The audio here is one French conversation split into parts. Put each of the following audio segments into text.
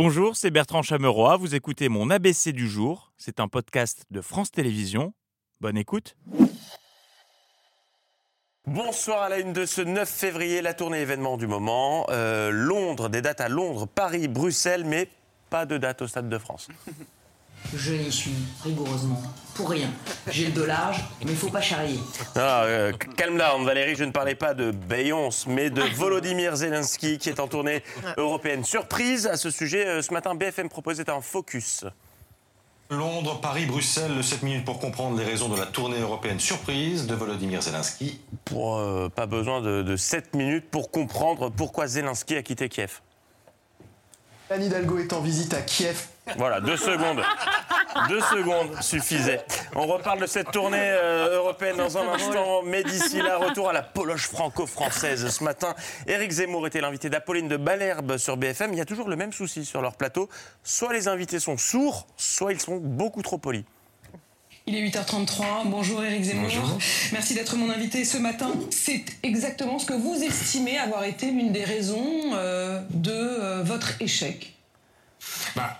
Bonjour, c'est Bertrand Chameroy. Vous écoutez mon ABC du jour. C'est un podcast de France Télévisions. Bonne écoute. Bonsoir à la une de ce 9 février, la tournée événement du moment. Euh, Londres, des dates à Londres, Paris, Bruxelles, mais pas de date au Stade de France. Je n'y suis rigoureusement pour rien. J'ai le dollar, mais il faut pas charrier. Ah, euh, calme down, Valérie, je ne parlais pas de Beyoncé, mais de Volodymyr Zelensky qui est en tournée européenne. Surprise à ce sujet, euh, ce matin, BFM proposait un focus. Londres, Paris, Bruxelles, 7 minutes pour comprendre les raisons de la tournée européenne surprise de Volodymyr Zelensky. Pour, euh, pas besoin de, de 7 minutes pour comprendre pourquoi Zelensky a quitté Kiev. Anne Hidalgo est en visite à Kiev. Voilà, deux secondes. Deux secondes suffisaient. On reparle de cette tournée euh, européenne dans un instant, mais d'ici là, retour à la poloche franco-française. Ce matin, Éric Zemmour était l'invité d'Apolline de Balherbe sur BFM. Il y a toujours le même souci sur leur plateau. Soit les invités sont sourds, soit ils sont beaucoup trop polis. Il est 8h33. Bonjour Éric Zemmour. Merci d'être mon invité ce matin. C'est exactement ce que vous estimez avoir été l'une des raisons euh, de euh, votre échec. Bah,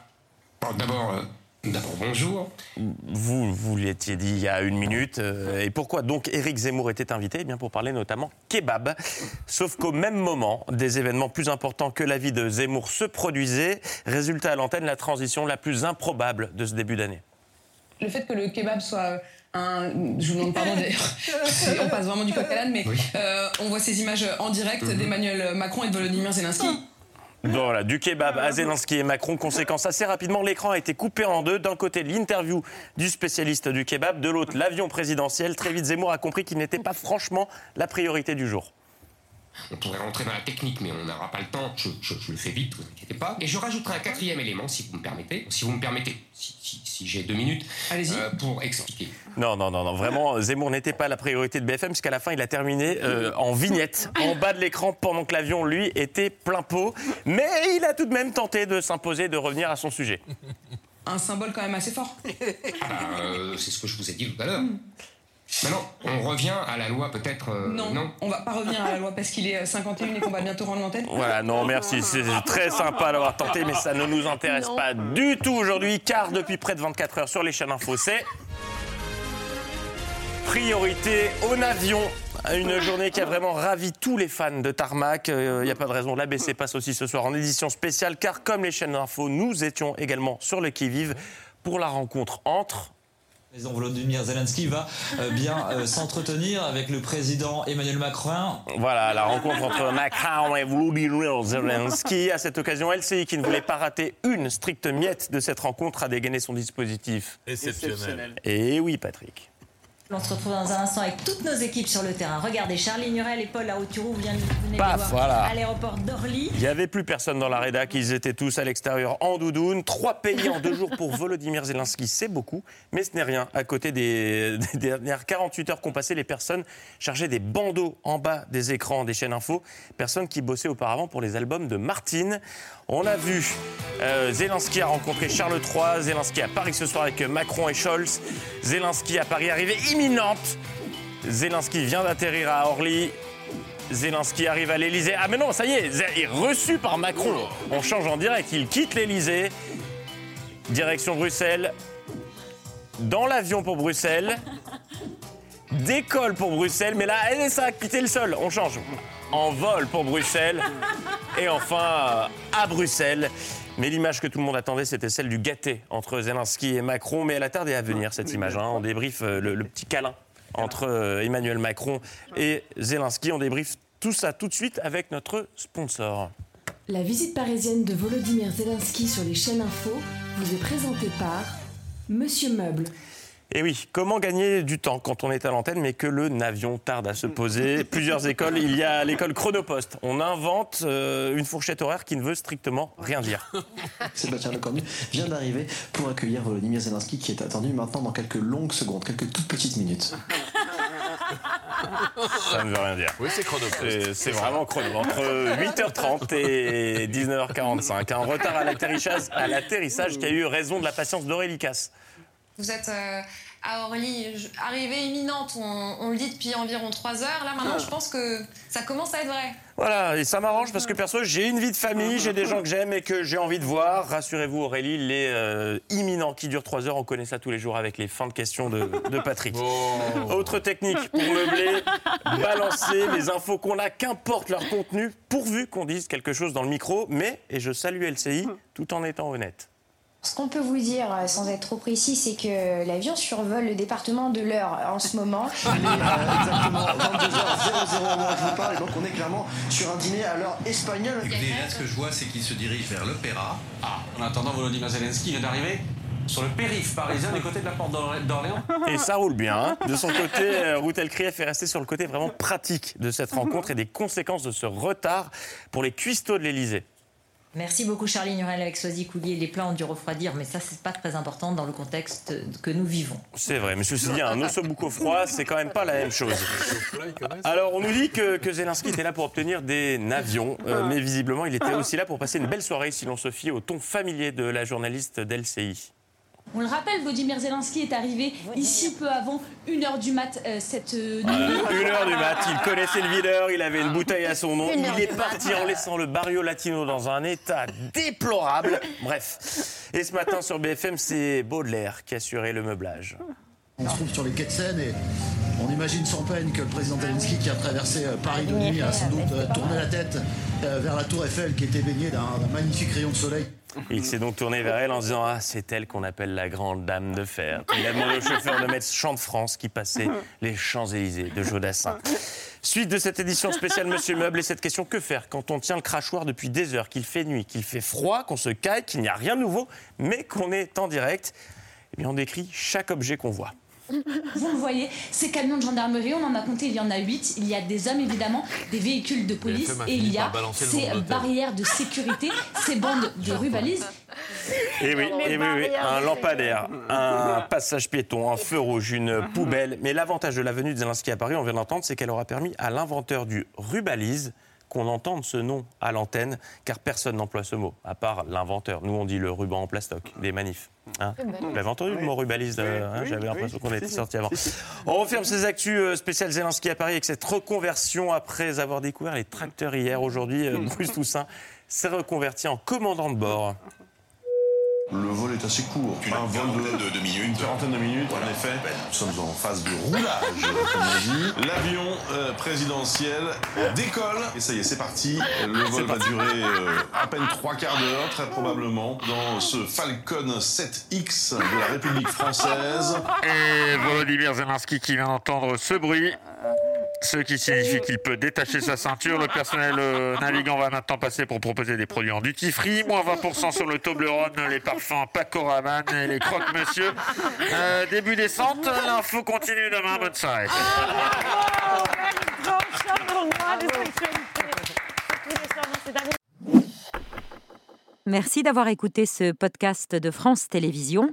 bon, d'abord, euh, d'abord bonjour. Vous, vous l'étiez dit il y a une minute. euh, et pourquoi donc Éric Zemmour était invité? Eh bien pour parler notamment kebab. Sauf qu'au même moment, des événements plus importants que la vie de Zemmour se produisaient. Résultat à l'antenne, la transition la plus improbable de ce début d'année. Le fait que le kebab soit un. Je vous demande pardon d'ailleurs. On passe vraiment du coq à l'âne, mais euh, on voit ces images en direct d'Emmanuel Macron et de Volodymyr Zelensky. Voilà, du kebab à Zelensky et Macron. Conséquence assez rapidement, l'écran a été coupé en deux. D'un côté, l'interview du spécialiste du kebab, de l'autre, l'avion présidentiel. Très vite, Zemmour a compris qu'il n'était pas franchement la priorité du jour. On pourrait rentrer dans la technique, mais on n'aura pas le temps. Je, je- je le fais vite, vous inquiétez pas. Et je rajouterai un quatrième élément, si vous me permettez. Si vous me permettez, si, si- si j'ai deux minutes, Allez-y. euh, pour expliquer. Non, non, non, non. Vraiment, Zemmour n'était pas la priorité de BFM, puisqu'à la fin, il a terminé euh, en vignette, en bas de l'écran, pendant que l'avion, lui, était plein pot. Mais il a tout de même tenté de s'imposer, de revenir à son sujet. Un symbole quand même assez fort. Ah bah, euh, c'est ce que je vous ai dit tout à l'heure. Maintenant, on revient à la loi peut-être. euh, Non, non on va pas revenir à la loi parce qu'il est euh, 51 et qu'on va bientôt rendre l'antenne. Voilà, non, merci. C'est très sympa d'avoir tenté, mais ça ne nous intéresse pas du tout aujourd'hui, car depuis près de 24 heures sur les chaînes info, c'est priorité au avion. Une journée qui a vraiment ravi tous les fans de Tarmac. Il n'y a pas de raison. L'ABC passe aussi ce soir en édition spéciale, car comme les chaînes info, nous étions également sur le qui-vive pour la rencontre entre président Volodymyr Zelensky va euh, bien euh, s'entretenir avec le président Emmanuel Macron. Voilà, la rencontre entre Macron et Volodymyr Zelensky. À cette occasion, LCI, qui ne voulait pas rater une stricte miette de cette rencontre, a dégainé son dispositif. Exceptionnel. Et oui, Patrick. On se retrouve dans un instant avec toutes nos équipes sur le terrain. Regardez, Charlie Nurel et Paul Aouturou viennent les Paf, voir voilà. à l'aéroport d'Orly. Il n'y avait plus personne dans la rédac, ils étaient tous à l'extérieur en doudoune. Trois pays en deux jours pour Volodymyr Zelensky, c'est beaucoup, mais ce n'est rien. À côté des, des dernières 48 heures qu'ont passé les personnes chargées des bandeaux en bas des écrans des chaînes info, personnes qui bossaient auparavant pour les albums de Martine. On a vu euh, Zelensky a rencontré Charles III, Zelensky à Paris ce soir avec Macron et Scholz, Zelensky à Paris arrivée imminente. Zelensky vient d'atterrir à Orly. Zelensky arrive à l'Elysée. Ah mais non, ça y est, il est reçu par Macron. On change en direct, il quitte l'Elysée. Direction Bruxelles. Dans l'avion pour Bruxelles. Décolle pour Bruxelles, mais là, ça a quitté le sol. On change. En vol pour Bruxelles. Et enfin, à Bruxelles. Mais l'image que tout le monde attendait, c'était celle du gâté entre Zelensky et Macron. Mais elle a tardé à venir, cette image. hein. On débriefe euh, le, le petit câlin entre euh, Emmanuel Macron et Zelensky. On débriefe tout ça tout de suite avec notre sponsor. La visite parisienne de Volodymyr Zelensky sur les chaînes info vous est présentée par Monsieur Meuble. Et oui, comment gagner du temps quand on est à l'antenne mais que le navion tarde à se poser Plusieurs écoles, il y a l'école Chronopost. On invente euh, une fourchette horaire qui ne veut strictement rien dire. Sébastien Lecornu vient d'arriver pour accueillir Volodymyr Zelensky qui est attendu maintenant dans quelques longues secondes, quelques toutes petites minutes. Ça ne veut rien dire. Oui, c'est chrono. C'est- vraiment chrono. Entre 8h30 et 19h45. Un retard à l'atterrissage, à l'atterrissage qui a eu raison de la patience d'Aurélie Casse. Vous êtes euh, à Orly. Arrivée imminente, on, on le dit depuis environ 3 heures. Là, maintenant, je pense que ça commence à être vrai. Voilà, et ça m'arrange parce que perso, j'ai une vie de famille, j'ai des gens que j'aime et que j'ai envie de voir. Rassurez-vous, Aurélie, il est euh, imminent qui dure 3 heures. On connaît ça tous les jours avec les fins de questions de, de Patrick. Autre technique pour meubler, balancer les infos qu'on a, qu'importe leur contenu, pourvu qu'on dise quelque chose dans le micro. Mais, et je salue LCI, tout en étant honnête. Ce qu'on peut vous dire, euh, sans être trop précis, c'est que l'avion survole le département de l'Eure en ce moment. Il est euh, exactement 22h00 au moment où je vous parle, et donc on est clairement sur un dîner à l'heure espagnole. Écoutez, là, ce que je vois, c'est qu'il se dirige vers l'opéra. Ah, en attendant, Volodymyr Zelensky vient d'arriver sur le périph' parisien du côté de la porte d'Orlé- d'Orléans. Et ça roule bien. hein. De son côté, euh, Ruth Elkrief est restée sur le côté vraiment pratique de cette rencontre et des conséquences de ce retard pour les cuistots de l'Elysée. Merci beaucoup Charlie Nurel avec Soisy Coulier. Les plats ont dû refroidir, mais ça, c'est pas très important dans le contexte que nous vivons. C'est vrai, ceci dit, un ossobuco froid, c'est quand même pas la même chose. Alors, on nous dit que, que Zelensky était là pour obtenir des navions, euh, mais visiblement, il était aussi là pour passer une belle soirée, si l'on se fie au ton familier de la journaliste d'LCI. On le rappelle, Vladimir Zelensky est arrivé ici peu avant 1h du mat euh, cette euh, nuit. Une heure du mat, il connaissait le videur, il avait une bouteille à son nom, il est parti en laissant le barrio latino dans un état déplorable. Bref. Et ce matin sur BFM, c'est Baudelaire qui assurait le meublage. On se trouve sur les quais de Seine et on imagine sans peine que le président Zelensky qui a traversé euh, Paris de nuit a sans doute tourné la tête vers la tour Eiffel qui était baignée d'un magnifique rayon de soleil. Il s'est donc tourné vers elle en disant Ah, c'est elle qu'on appelle la grande dame de fer. Il a demandé au chauffeur de mettre Chant de France qui passait les Champs-Élysées de Jodassin. Suite de cette édition spéciale Monsieur Meuble et cette question que faire quand on tient le crachoir depuis des heures, qu'il fait nuit, qu'il fait froid, qu'on se caille, qu'il n'y a rien de nouveau, mais qu'on est en direct? Eh bien, on décrit chaque objet qu'on voit. Vous le voyez, ces camions de gendarmerie, on en a compté, il y en a 8. Il y a des hommes évidemment, des véhicules de police et il y a ces barrières de sécurité, ces bandes de rubalises. Et Eh oui, et oui, oui, un lampadaire, un passage piéton, un feu rouge, une poubelle. Mais l'avantage de la venue de Zelensky à Paris, on vient d'entendre, c'est qu'elle aura permis à l'inventeur du rubalise qu'on entende ce nom à l'antenne, car personne n'emploie ce mot, à part l'inventeur. Nous, on dit le ruban en plastoc, des manifs. Hein Vous l'avez entendu le mot rubalise euh, hein, J'avais l'impression qu'on était sorti avant. On referme ces actus euh, spéciales Zelensky à Paris avec cette reconversion après avoir découvert les tracteurs hier. Aujourd'hui, euh, Bruce Toussaint s'est reconverti en commandant de bord. Le vol est assez court. Une quarantaine de- de minutes. Une quarantaine de minutes, en effet. Nous sommes en phase de roulage, comme on dit. L'avion euh, présidentiel décolle. Et ça y est, c'est parti. Le vol va durer euh, à peine trois quarts d'heure, très probablement, dans ce Falcon 7X de la République française. Et Volodymyr Zelensky qui vient d'entendre ce bruit. Ce qui signifie qu'il peut détacher sa ceinture. Le personnel euh, navigant va maintenant passer pour proposer des produits en duty free. Moins 20% sur le Toblerone, les parfums Paco Rabanne et les croque-monsieur. Euh, début descente, l'info continue demain. Bonne soirée. Merci d'avoir écouté ce podcast de France Télévisions.